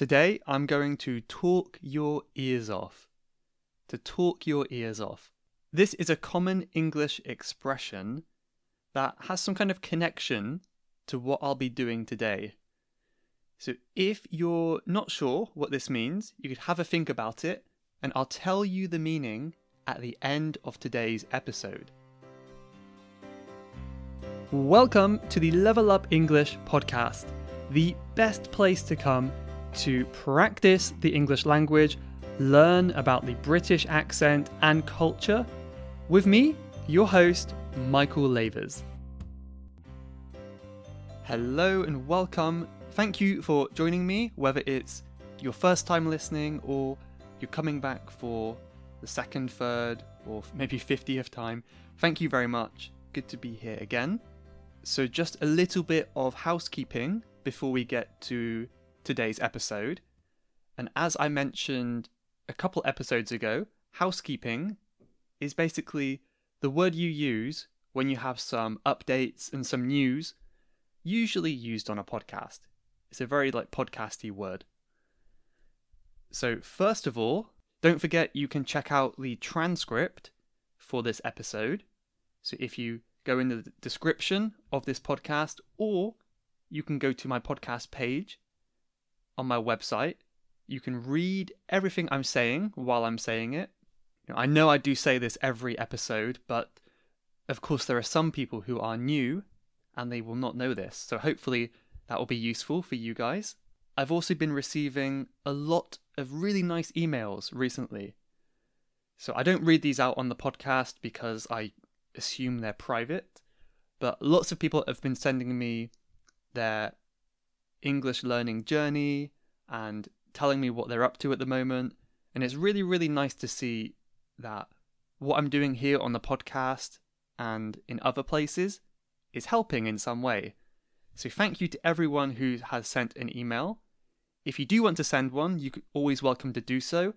Today I'm going to talk your ears off. To talk your ears off. This is a common English expression that has some kind of connection to what I'll be doing today. So if you're not sure what this means, you could have a think about it, and I'll tell you the meaning at the end of today's episode. Welcome to the Level Up English podcast, the best place to come to practice the English language, learn about the British accent and culture, with me, your host, Michael Lavers. Hello and welcome. Thank you for joining me, whether it's your first time listening or you're coming back for the second, third, or maybe 50th time. Thank you very much. Good to be here again. So, just a little bit of housekeeping before we get to today's episode. And as I mentioned a couple episodes ago, housekeeping is basically the word you use when you have some updates and some news, usually used on a podcast. It's a very like podcasty word. So, first of all, don't forget you can check out the transcript for this episode. So, if you go in the description of this podcast, or you can go to my podcast page on my website. You can read everything I'm saying while I'm saying it. You know, I know I do say this every episode, but of course, there are some people who are new and they will not know this. So, hopefully, that will be useful for you guys. I've also been receiving a lot of really nice emails recently. So, I don't read these out on the podcast because I assume they're private, but lots of people have been sending me their English learning journey and telling me what they're up to at the moment. And it's really, really nice to see that what I'm doing here on the podcast and in other places is helping in some way. So thank you to everyone who has sent an email. If you do want to send one, you're always welcome to do so.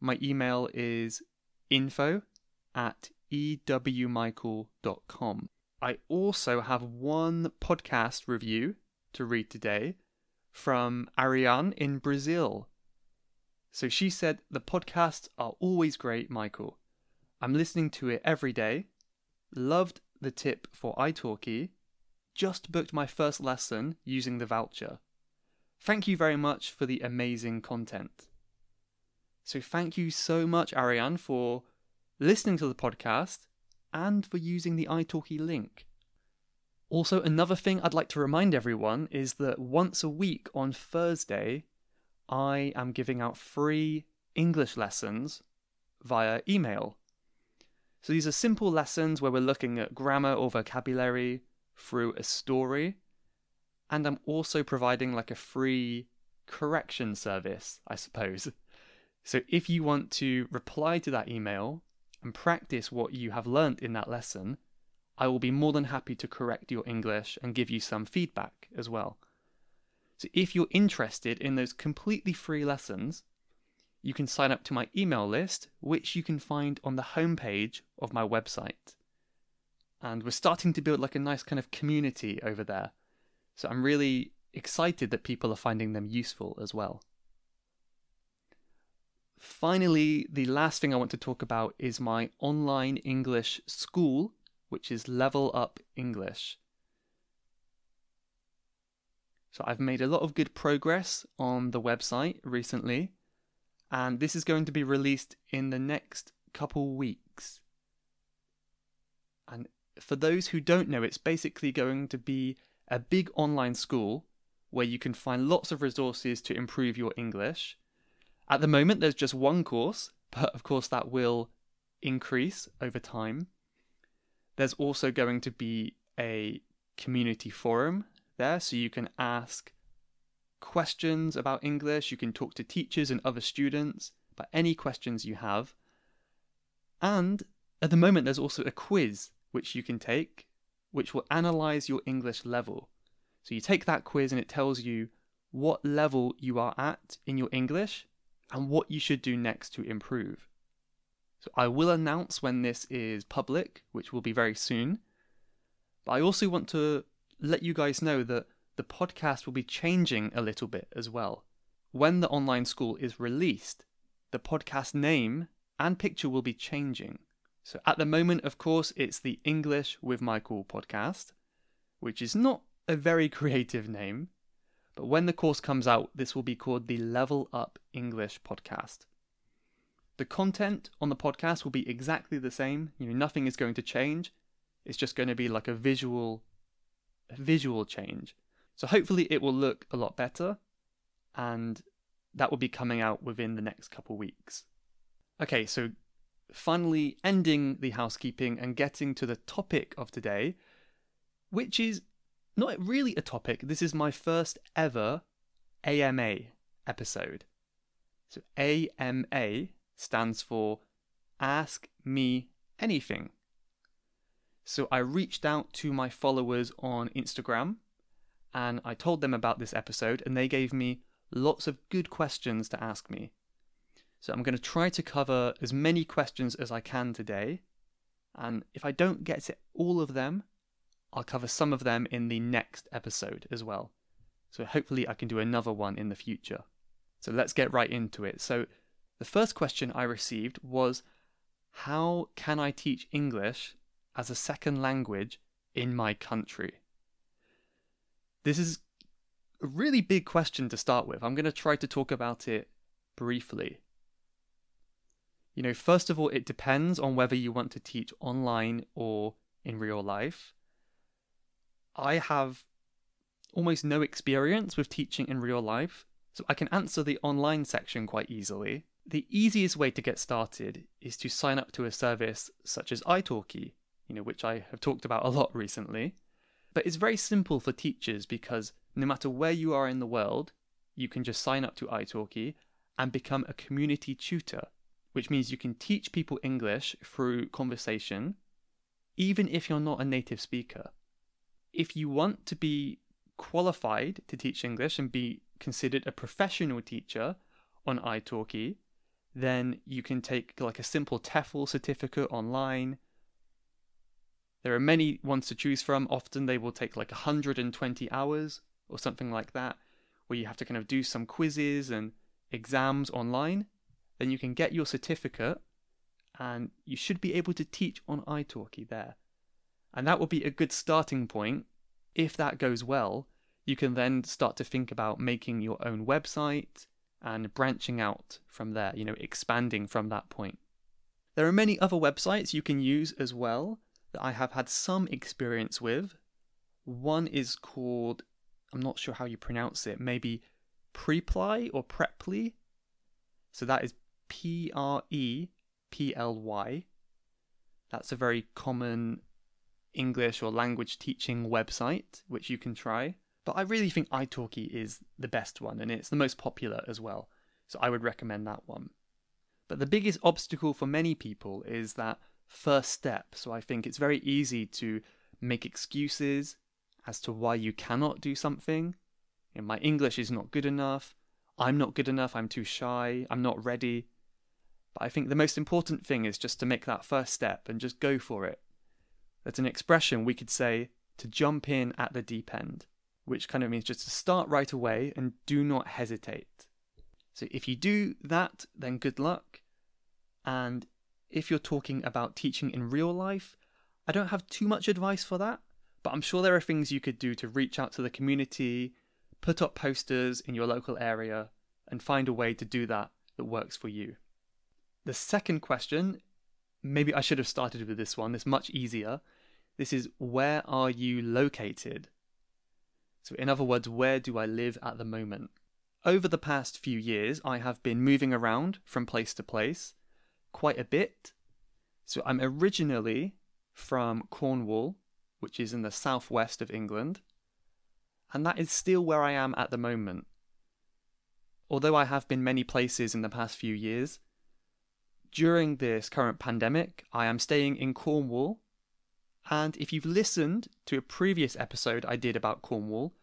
My email is info at ewmichael.com. I also have one podcast review to read today from Ariane in Brazil. So she said, The podcasts are always great, Michael. I'm listening to it every day. Loved the tip for italki. Just booked my first lesson using the voucher. Thank you very much for the amazing content. So thank you so much, Ariane, for listening to the podcast and for using the italki link. Also, another thing I'd like to remind everyone is that once a week on Thursday, I am giving out free English lessons via email. So these are simple lessons where we're looking at grammar or vocabulary through a story. And I'm also providing like a free correction service, I suppose. So if you want to reply to that email and practice what you have learnt in that lesson, I will be more than happy to correct your English and give you some feedback as well. So if you're interested in those completely free lessons, you can sign up to my email list, which you can find on the homepage of my website. And we're starting to build like a nice kind of community over there. So I'm really excited that people are finding them useful as well. Finally, the last thing I want to talk about is my online English school, which is Level Up English. So I've made a lot of good progress on the website recently, and this is going to be released in the next couple weeks. And for those who don't know, it's basically going to be a big online school where you can find lots of resources to improve your English. At the moment, there's just one course, but of course, that will increase over time. There's also going to be a community forum there so you can ask questions about English, you can talk to teachers and other students about any questions you have. And at the moment, there's also a quiz which you can take, which will analyze your English level. So you take that quiz and it tells you what level you are at in your English and what you should do next to improve. So I will announce when this is public, which will be very soon. But I also want to let you guys know that the podcast will be changing a little bit as well. when the online school is released, the podcast name and picture will be changing. So at the moment, of course, it's the English with Michael podcast, which is not a very creative name. But when the course comes out, this will be called the Level Up English podcast. The content on the podcast will be exactly the same. You know, nothing is going to change. It's just going to be like a visual a visual change. So hopefully it will look a lot better and that will be coming out within the next couple weeks. Okay, so finally ending the housekeeping and getting to the topic of today, which is not really a topic. This is my first ever AMA episode. So AMA stands for Ask Me Anything. So I reached out to my followers on Instagram and I told them about this episode, and they gave me lots of good questions to ask me. So I'm going to try to cover as many questions as I can today. And if I don't get to all of them, I'll cover some of them in the next episode as well. So hopefully I can do another one in the future. So let's get right into it. So the first question I received was How can I teach English as a second language in my country? This is a really big question to start with. I'm going to try to talk about it briefly. You know, first of all, it depends on whether you want to teach online or in real life. I have almost no experience with teaching in real life, so I can answer the online section quite easily. The easiest way to get started is to sign up to a service such as italki, you know, which I have talked about a lot recently. But it's very simple for teachers because no matter where you are in the world, you can just sign up to italki and become a community tutor, which means you can teach people English through conversation, even if you're not a native speaker. If you want to be qualified to teach English and be considered a professional teacher on italki, then you can take like a simple TEFL certificate online there are many ones to choose from. Often they will take like 120 hours or something like that, where you have to kind of do some quizzes and exams online. Then you can get your certificate and you should be able to teach on italki there. And that will be a good starting point. If that goes well, you can then start to think about making your own website and branching out from there, you know, expanding from that point. There are many other websites you can use as well that I have had some experience with. One is called, I'm not sure how you pronounce it, maybe Preply or Preply. So that is P R E P L Y. That's a very common English or language teaching website which you can try. But I really think italki is the best one and it's the most popular as well. So I would recommend that one. But the biggest obstacle for many people is that first step. So I think it's very easy to make excuses as to why you cannot do something. You know, my English is not good enough. I'm not good enough. I'm too shy. I'm not ready. But I think the most important thing is just to make that first step and just go for it. That's an expression we could say to jump in at the deep end, which kind of means just to start right away and do not hesitate. So if you do that, then good luck. And if you're talking about teaching in real life, I don't have too much advice for that, but I'm sure there are things you could do to reach out to the community, put up posters in your local area, and find a way to do that that works for you. The second question, maybe I should have started with this one, it's much easier. This is where are you located? So, in other words, where do I live at the moment? Over the past few years, I have been moving around from place to place, quite a bit. So I'm originally from Cornwall, which is in the southwest of England, and that is still where I am at the moment. Although I have been many places in the past few years, during this current pandemic, I am staying in Cornwall. And if you've listened to a previous episode I did about Cornwall,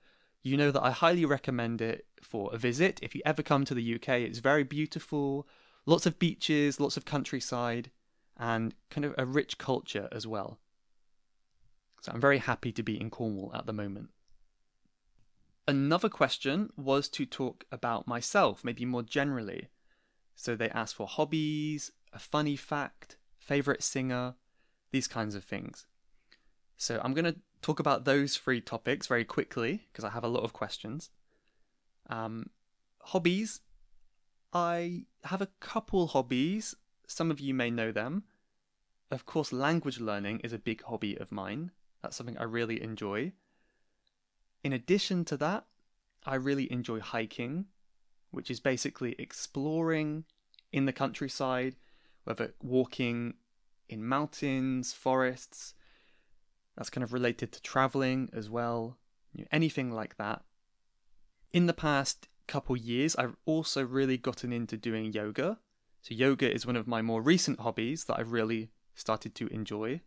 you know that I highly recommend it for a visit. If you ever come to the UK, it's very beautiful, lots of beaches, lots of countryside, and kind of a rich culture as well. So I'm very happy to be in Cornwall at the moment. Another question was to talk about myself, maybe more generally. So they asked for hobbies, a funny fact, favorite singer, these kinds of things. So I'm going to talk about those three topics very quickly because I have a lot of questions. Um, hobbies. I have a couple hobbies. Some of you may know them. Of course, language learning is a big hobby of mine. That's something I really enjoy. In addition to that, I really enjoy hiking, which is basically exploring in the countryside, whether walking in mountains, forests. That's kind of related to traveling as well, you know, anything like that. In the past couple years, I've also really gotten into doing yoga. So, yoga is one of my more recent hobbies that I've really started to enjoy.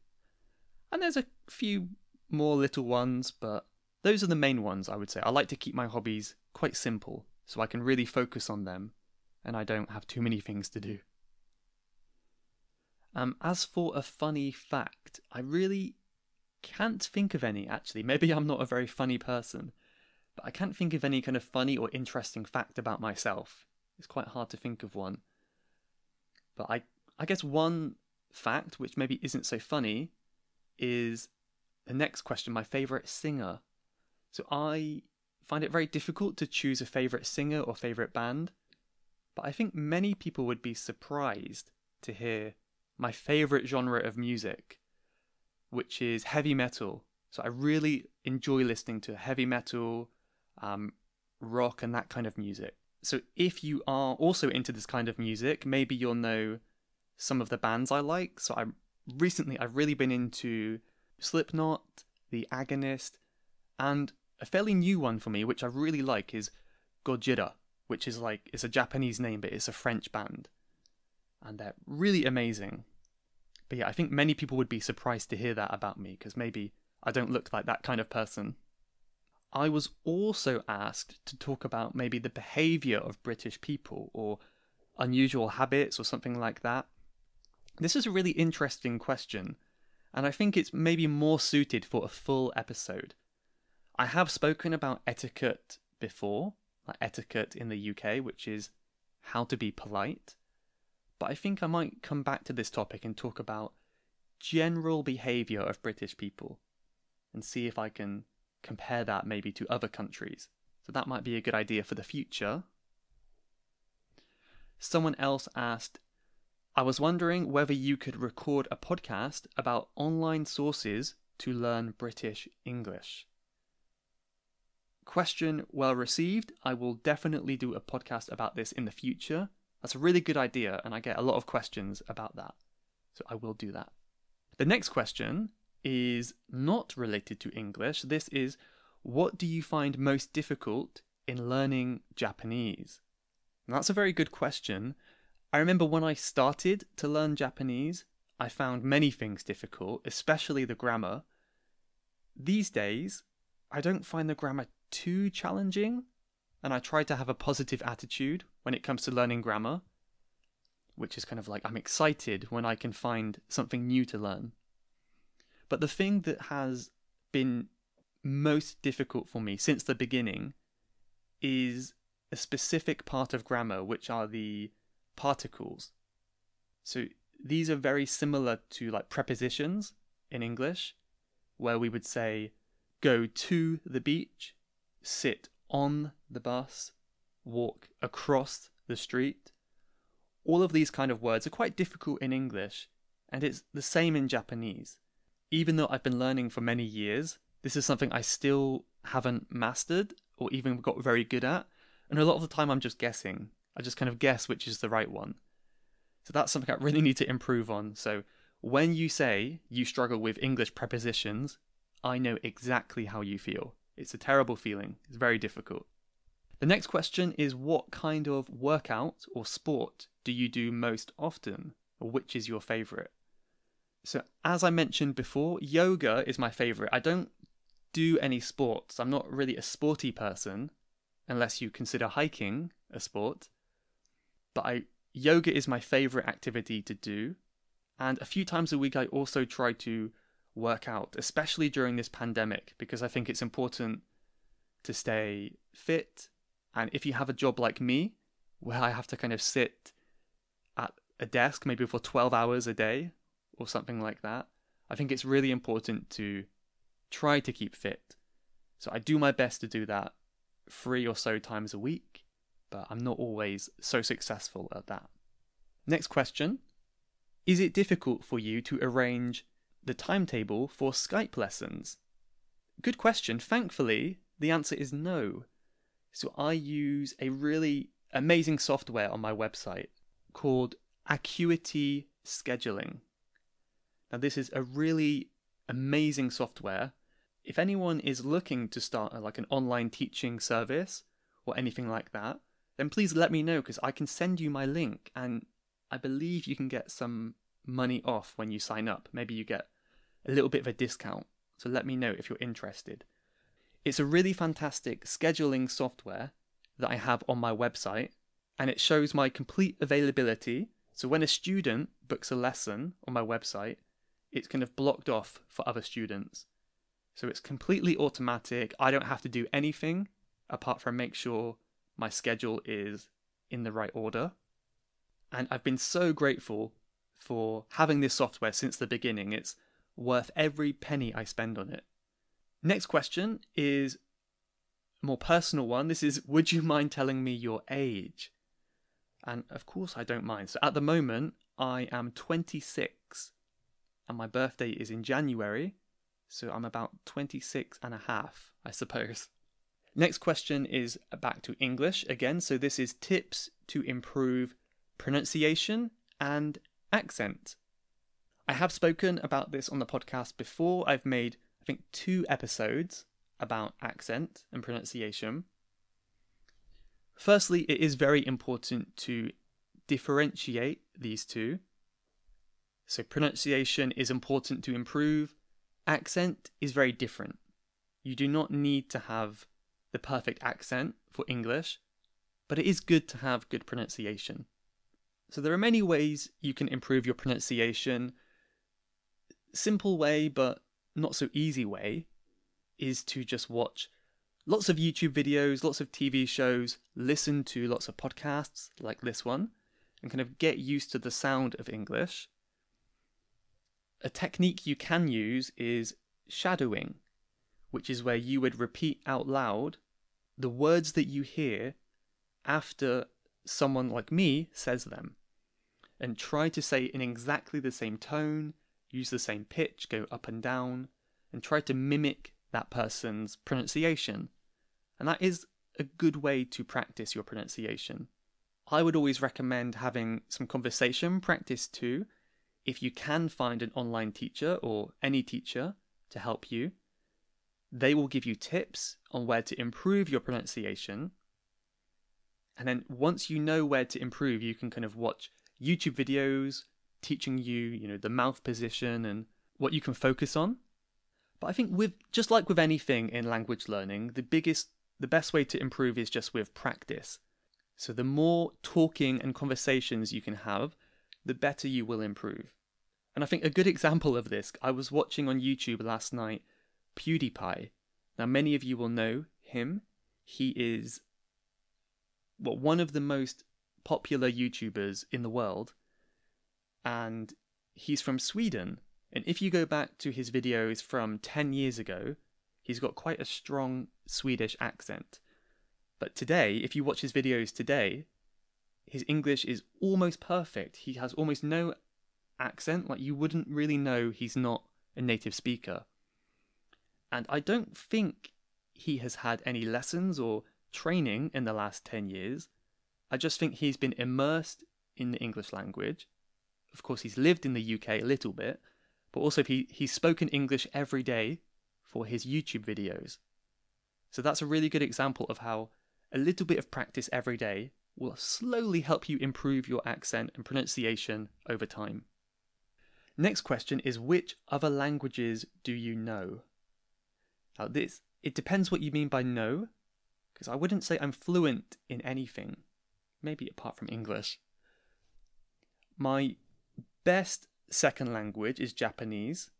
And there's a few more little ones, but those are the main ones I would say. I like to keep my hobbies quite simple so I can really focus on them and I don't have too many things to do. Um, as for a funny fact, I really can't think of any actually. Maybe I'm not a very funny person, but I can't think of any kind of funny or interesting fact about myself. It's quite hard to think of one. But I, I guess one fact, which maybe isn't so funny, is the next question my favourite singer. So I find it very difficult to choose a favourite singer or favourite band, but I think many people would be surprised to hear my favourite genre of music, which is heavy metal. So I really enjoy listening to heavy metal, um, rock, and that kind of music. So if you are also into this kind of music, maybe you'll know some of the bands I like. So I recently I've really been into Slipknot, The Agonist, and a fairly new one for me, which I really like, is Gojira, which is like it's a Japanese name, but it's a French band, and they're really amazing. But yeah, I think many people would be surprised to hear that about me because maybe I don't look like that kind of person. I was also asked to talk about maybe the behaviour of British people or unusual habits or something like that. This is a really interesting question, and I think it's maybe more suited for a full episode. I have spoken about etiquette before, like etiquette in the UK, which is how to be polite. But I think I might come back to this topic and talk about general behaviour of British people and see if I can compare that maybe to other countries. So that might be a good idea for the future. Someone else asked, I was wondering whether you could record a podcast about online sources to learn British English question well received. I will definitely do a podcast about this in the future. That's a really good idea, and I get a lot of questions about that. So I will do that. The next question is not related to English. This is what do you find most difficult in learning Japanese? And that's a very good question. I remember when I started to learn Japanese, I found many things difficult, especially the grammar. These days, I don't find the grammar too challenging, and I try to have a positive attitude when it comes to learning grammar, which is kind of like I'm excited when I can find something new to learn. But the thing that has been most difficult for me since the beginning is a specific part of grammar, which are the particles. So these are very similar to like prepositions in English, where we would say go to the beach sit on the bus, walk across the street. All of these kind of words are quite difficult in English, and it's the same in Japanese. Even though I've been learning for many years, this is something I still haven't mastered or even got very good at. And a lot of the time I'm just guessing. I just kind of guess which is the right one. So that's something I really need to improve on. So when you say you struggle with English prepositions, I know exactly how you feel. It's a terrible feeling. It's very difficult. The next question is what kind of workout or sport do you do most often, or which is your favorite? So, as I mentioned before, yoga is my favorite. I don't do any sports. I'm not really a sporty person, unless you consider hiking a sport. But I yoga is my favorite activity to do. And a few times a week, I also try to work out, especially during this pandemic, because I think it's important to stay fit. And if you have a job like me, where I have to kind of sit at a desk maybe for 12 hours a day or something like that, I think it's really important to try to keep fit. So I do my best to do that three or so times a week, but I'm not always so successful at that. Next question Is it difficult for you to arrange the timetable for Skype lessons? Good question. Thankfully, the answer is no. So I use a really amazing software on my website called Acuity Scheduling. Now, this is a really amazing software. If anyone is looking to start a, like an online teaching service or anything like that, then please let me know because I can send you my link and I believe you can get some money off when you sign up. Maybe you get a little bit of a discount. So let me know if you're interested. It's a really fantastic scheduling software that I have on my website, and it shows my complete availability. So when a student books a lesson on my website, it's kind of blocked off for other students. So it's completely automatic. I don't have to do anything apart from make sure my schedule is in the right order. And I've been so grateful for having this software since the beginning. It's worth every penny I spend on it. Next question is a more personal one. This is Would you mind telling me your age? And of course, I don't mind. So at the moment, I am 26 and my birthday is in January. So I'm about 26 and a half, I suppose. Next question is back to English again. So this is tips to improve pronunciation and accent. I have spoken about this on the podcast before. I've made I think, two episodes about accent and pronunciation. Firstly, it is very important to differentiate these two. So, pronunciation is important to improve, accent is very different. You do not need to have the perfect accent for English, but it is good to have good pronunciation. So, there are many ways you can improve your pronunciation. Simple way, but not so easy way is to just watch lots of YouTube videos, lots of TV shows, listen to lots of podcasts like this one, and kind of get used to the sound of English. A technique you can use is shadowing, which is where you would repeat out loud the words that you hear after someone like me says them, and try to say in exactly the same tone, use the same pitch, go up and down, and try to mimic that person's pronunciation. And that is a good way to practice your pronunciation. I would always recommend having some conversation practice too. If you can find an online teacher or any teacher to help you, they will give you tips on where to improve your pronunciation. And then once you know where to improve, you can kind of watch YouTube videos teaching you, you know, the mouth position and what you can focus on. But I think with just like with anything in language learning, the biggest the best way to improve is just with practice. So the more talking and conversations you can have, the better you will improve. And I think a good example of this, I was watching on YouTube last night PewDiePie. Now many of you will know him. He is what well, one of the most popular YouTubers in the world and he's from Sweden. And if you go back to his videos from 10 years ago, he's got quite a strong Swedish accent. But today, if you watch his videos today, his English is almost perfect. He has almost no accent, like you wouldn't really know he's not a native speaker. And I don't think he has had any lessons or training in the last 10 years. I just think he's been immersed in the English language of course, he's lived in the UK a little bit, but also he, he's spoken English every day for his YouTube videos. So that's a really good example of how a little bit of practice every day will slowly help you improve your accent and pronunciation over time. Next question is which other languages do you know? Now this it depends what you mean by know, because I wouldn't say I'm fluent in anything, maybe apart from English. My best second language is Japanese,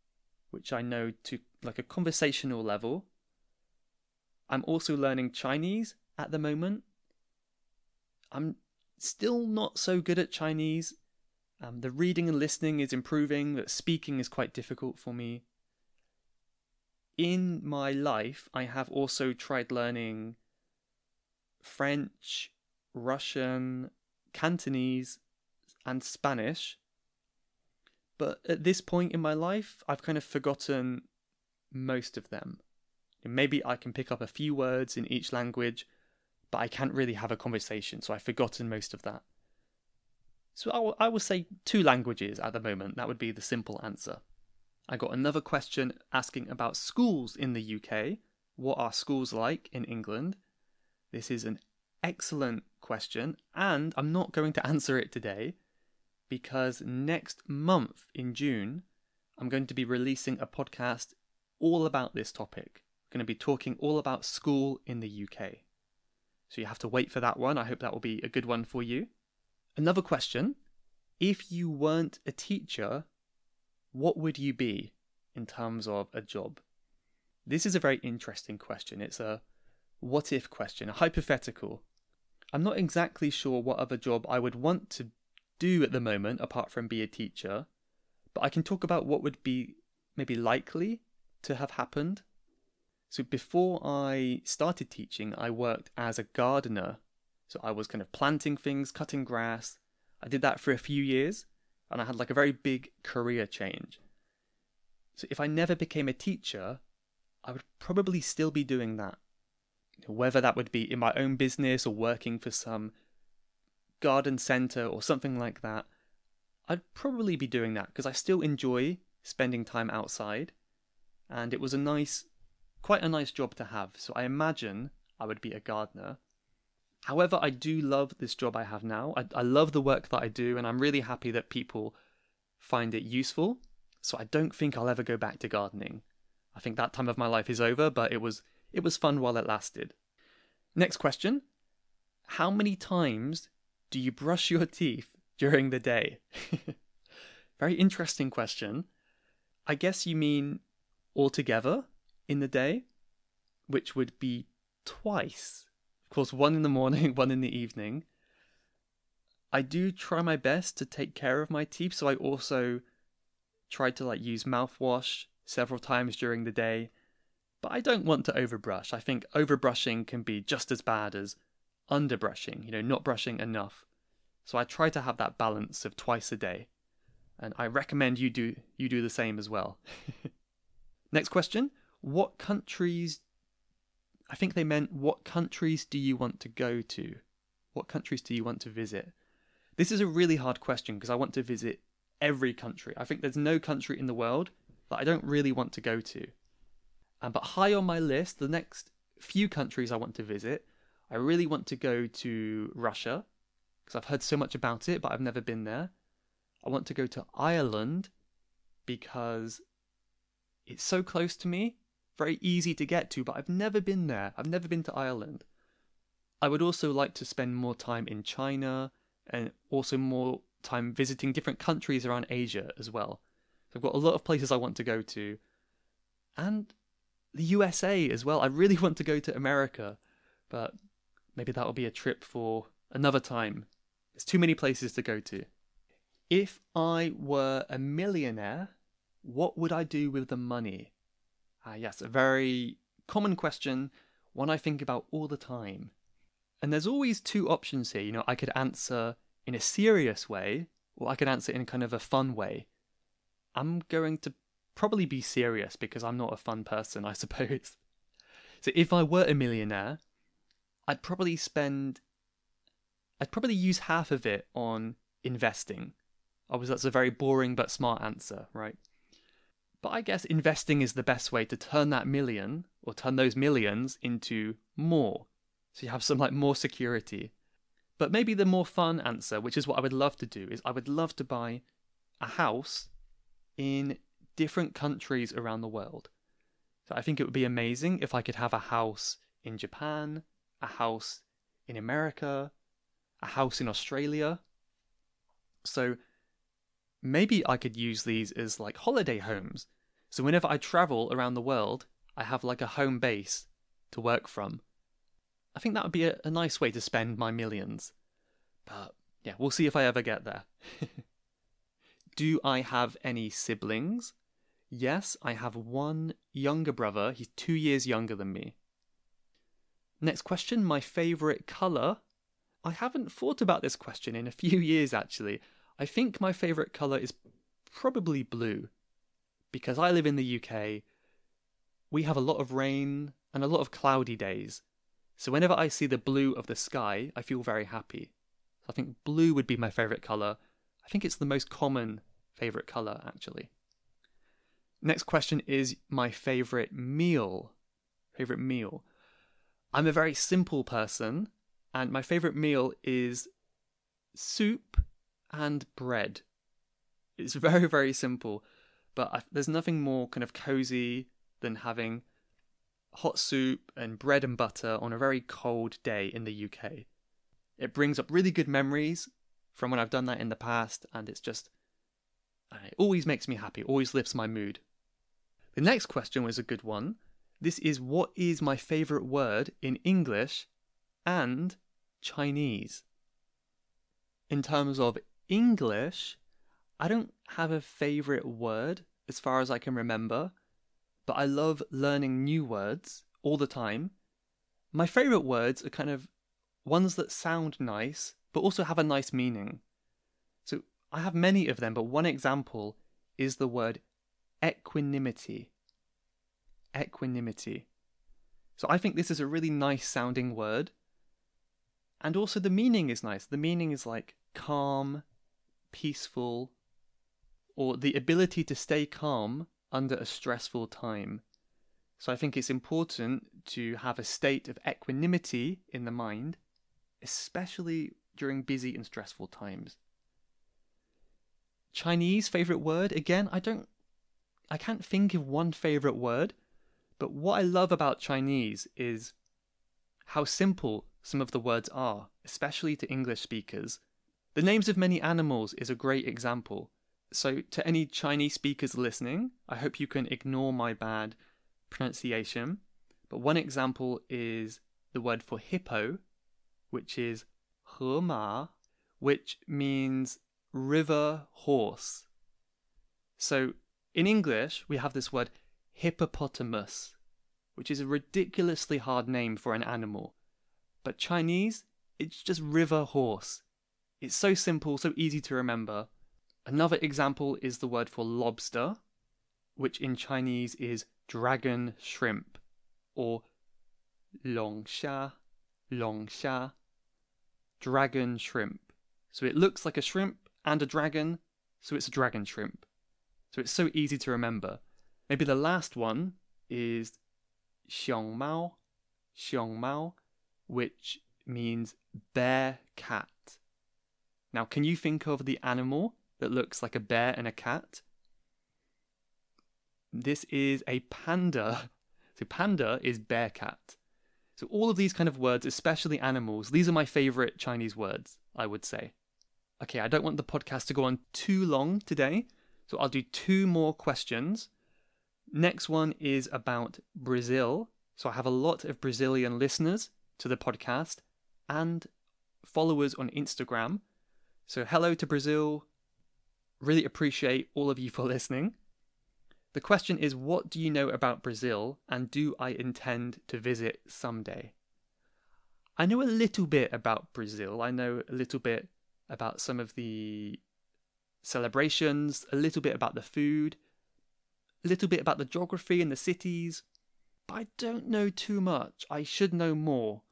which I know to like a conversational level. I'm also learning Chinese at the moment. I'm still not so good at Chinese. Um, the reading and listening is improving, but speaking is quite difficult for me. In my life, I have also tried learning French, Russian, Cantonese, and Spanish. But at this point in my life, I've kind of forgotten most of them. Maybe I can pick up a few words in each language, but I can't really have a conversation, so I've forgotten most of that. So I will, I will say two languages at the moment. That would be the simple answer. I got another question asking about schools in the UK. What are schools like in England? This is an excellent question, and I'm not going to answer it today because next month in June, I'm going to be releasing a podcast all about this topic. I'm going to be talking all about school in the UK. So you have to wait for that one. I hope that will be a good one for you. Another question If you weren't a teacher, what would you be in terms of a job? This is a very interesting question. It's a what if question, a hypothetical. I'm not exactly sure what other job I would want to do at the moment apart from be a teacher, but I can talk about what would be maybe likely to have happened. So before I started teaching, I worked as a gardener. So I was kind of planting things, cutting grass. I did that for a few years and I had like a very big career change. So if I never became a teacher, I would probably still be doing that. Whether that would be in my own business or working for some garden center or something like that, I'd probably be doing that because I still enjoy spending time outside and it was a nice, quite a nice job to have. So I imagine I would be a gardener. However, I do love this job I have now. I, I love the work that I do, and I'm really happy that people find it useful. So I don't think I'll ever go back to gardening. I think that time of my life is over, but it was it was fun while it lasted. Next question. How many times do you brush your teeth during the day? Very interesting question. I guess you mean altogether in the day, which would be twice. Of course, one in the morning, one in the evening. I do try my best to take care of my teeth, so I also try to like use mouthwash several times during the day. But I don't want to overbrush. I think overbrushing can be just as bad as underbrushing, you know, not brushing enough. So I try to have that balance of twice a day. And I recommend you do you do the same as well. Next question. What countries I think they meant what countries do you want to go to? What countries do you want to visit? This is a really hard question because I want to visit every country. I think there's no country in the world that I don't really want to go to. Um, but high on my list, the next few countries I want to visit, I really want to go to Russia because I've heard so much about it, but I've never been there. I want to go to Ireland because it's so close to me, very easy to get to, but I've never been there. I've never been to Ireland. I would also like to spend more time in China and also more time visiting different countries around Asia as well. So I've got a lot of places I want to go to. And the USA as well. I really want to go to America, but maybe that'll be a trip for another time. There's too many places to go to. If I were a millionaire, what would I do with the money? Ah, yes, a very common question, one I think about all the time. And there's always two options here. You know, I could answer in a serious way, or I could answer in kind of a fun way. I'm going to probably be serious because I'm not a fun person, I suppose. So if I were a millionaire, I'd probably spend I'd probably use half of it on investing. Obviously that's a very boring but smart answer, right? But I guess investing is the best way to turn that million or turn those millions into more. So you have some like more security. But maybe the more fun answer, which is what I would love to do, is I would love to buy a house in different countries around the world. So I think it would be amazing if I could have a house in Japan, a house in America, a house in Australia. So maybe I could use these as like holiday homes. So whenever I travel around the world, I have like a home base to work from. I think that would be a, a nice way to spend my millions. But yeah, we'll see if I ever get there. Do I have any siblings? Yes, I have one younger brother. He's two years younger than me. Next question my favourite colour? I haven't thought about this question in a few years actually. I think my favourite colour is probably blue. Because I live in the UK, we have a lot of rain and a lot of cloudy days. So whenever I see the blue of the sky, I feel very happy. So I think blue would be my favourite colour. I think it's the most common favourite colour, actually. Next question is my favourite meal. Favourite meal. I'm a very simple person, and my favourite meal is soup and bread. It's very, very simple, but I, there's nothing more kind of cozy than having hot soup and bread and butter on a very cold day in the UK. It brings up really good memories from when I've done that in the past, and it's just, it always makes me happy, always lifts my mood. The next question was a good one. This is what is my favourite word in English and Chinese? In terms of English, I don't have a favourite word as far as I can remember, but I love learning new words all the time. My favourite words are kind of ones that sound nice, but also have a nice meaning. So I have many of them, but one example is the word equanimity. Equanimity. So I think this is a really nice sounding word. And also the meaning is nice. The meaning is like calm, peaceful, or the ability to stay calm under a stressful time. So I think it's important to have a state of equanimity in the mind, especially during busy and stressful times. Chinese favorite word again, I don't I can't think of one favorite word, but what I love about Chinese is how simple some of the words are, especially to English speakers. The names of many animals is a great example. So, to any Chinese speakers listening, I hope you can ignore my bad pronunciation. But one example is the word for hippo, which is 河马, which means river horse. So, in English, we have this word hippopotamus, which is a ridiculously hard name for an animal. But Chinese, it's just river horse. It's so simple, so easy to remember. Another example is the word for lobster, which in Chinese is dragon shrimp, or long xia, long xia, dragon shrimp. So it looks like a shrimp and a dragon, so it's a dragon shrimp. So it's so easy to remember. Maybe the last one is xiong mao, xiong mao, which means bear cat. Now, can you think of the animal that looks like a bear and a cat? This is a panda. So, panda is bear cat. So, all of these kind of words, especially animals, these are my favorite Chinese words, I would say. Okay, I don't want the podcast to go on too long today, so I'll do two more questions. Next one is about Brazil. So I have a lot of Brazilian listeners to the podcast and followers on Instagram. So hello to Brazil. Really appreciate all of you for listening. The question is what do you know about Brazil and do I intend to visit someday? I know a little bit about Brazil. I know a little bit about some of the celebrations, a little bit about the food, a little bit about the geography and the cities, but I don't know too much. I should know more.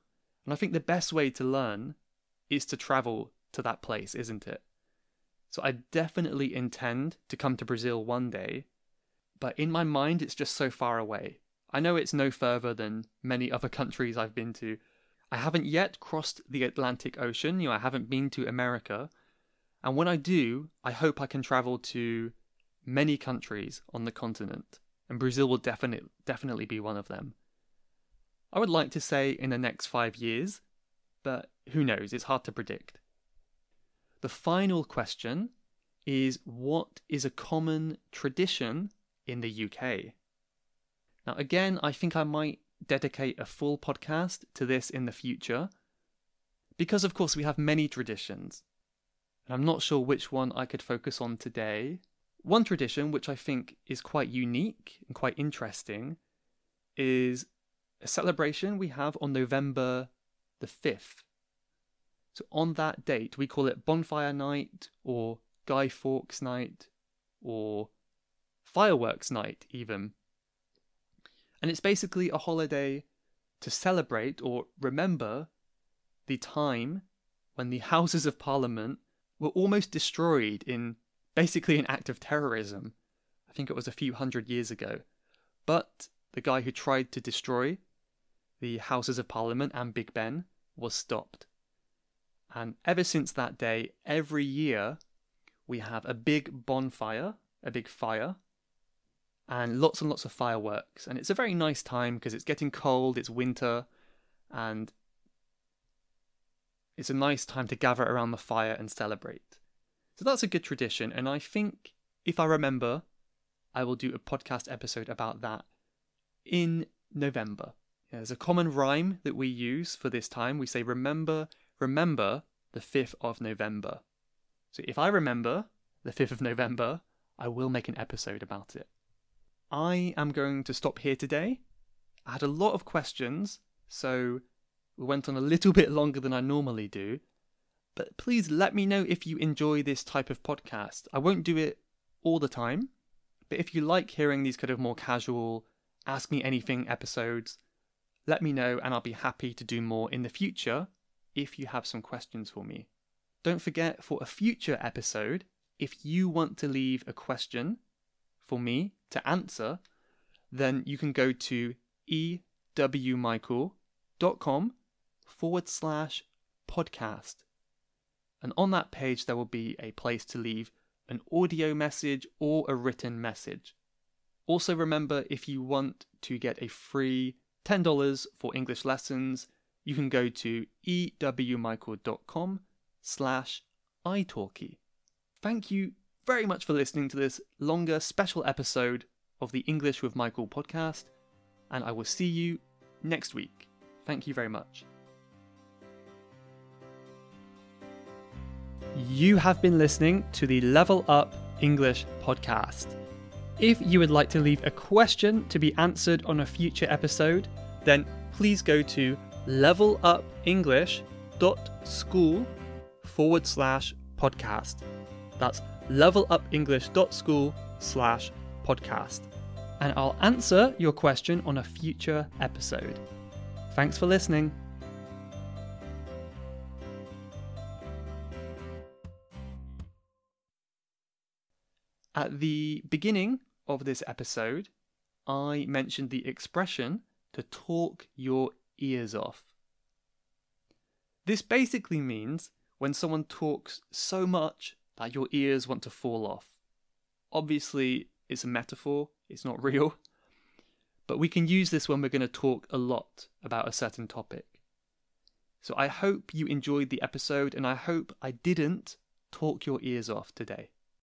And I think the best way to learn is to travel to that place, isn't it? So I definitely intend to come to Brazil one day, but in my mind, it's just so far away. I know it's no further than many other countries I've been to. I haven't yet crossed the Atlantic Ocean, you know, I haven't been to America, and when I do, I hope I can travel to many countries on the continent, and Brazil will definitely definitely be one of them. I would like to say in the next 5 years, but who knows, it's hard to predict. The final question is what is a common tradition in the UK? Now again, I think I might dedicate a full podcast to this in the future because, of course, we have many traditions. And I'm not sure which one I could focus on today. One tradition, which I think is quite unique and quite interesting, is a celebration we have on November the 5th. So, on that date, we call it Bonfire Night or Guy Fawkes Night or Fireworks Night, even. And it's basically a holiday to celebrate or remember the time when the Houses of Parliament were almost destroyed in basically an act of terrorism. I think it was a few hundred years ago. But the guy who tried to destroy the Houses of Parliament and Big Ben was stopped. And ever since that day, every year we have a big bonfire, a big fire, and lots and lots of fireworks. And it's a very nice time because it's getting cold, it's winter, and it's a nice time to gather around the fire and celebrate. So that's a good tradition, and I think if I remember, I will do a podcast episode about that in November. Yeah, there's a common rhyme that we use for this time. We say, Remember, remember the 5th of November. So if I remember the 5th of November, I will make an episode about it. I am going to stop here today. I had a lot of questions, so we went on a little bit longer than I normally do. But please let me know if you enjoy this type of podcast. I won't do it all the time, but if you like hearing these kind of more casual, ask me anything episodes, let me know and I'll be happy to do more in the future if you have some questions for me. Don't forget for a future episode, if you want to leave a question for me to answer, then you can go to ewmichael.com forward slash podcast. And on that page, there will be a place to leave an audio message or a written message. Also, remember if you want to get a free $10 for English lessons, you can go to ewmichael.com slash italki. Thank you very much for listening to this longer special episode of the English with Michael podcast, and I will see you next week. Thank you very much. You have been listening to the Level Up English podcast. If you would like to leave a question to be answered on a future episode, then please go to levelupenglish.school forward slash podcast. That's levelupenglish.school slash podcast. And I'll answer your question on a future episode. Thanks for listening. At the beginning of this episode, I mentioned the expression to talk your ears off. This basically means when someone talks so much that your ears want to fall off. Obviously, it's a metaphor, it's not real, but we can use this when we're going to talk a lot about a certain topic. So I hope you enjoyed the episode and I hope I didn't talk your ears off today.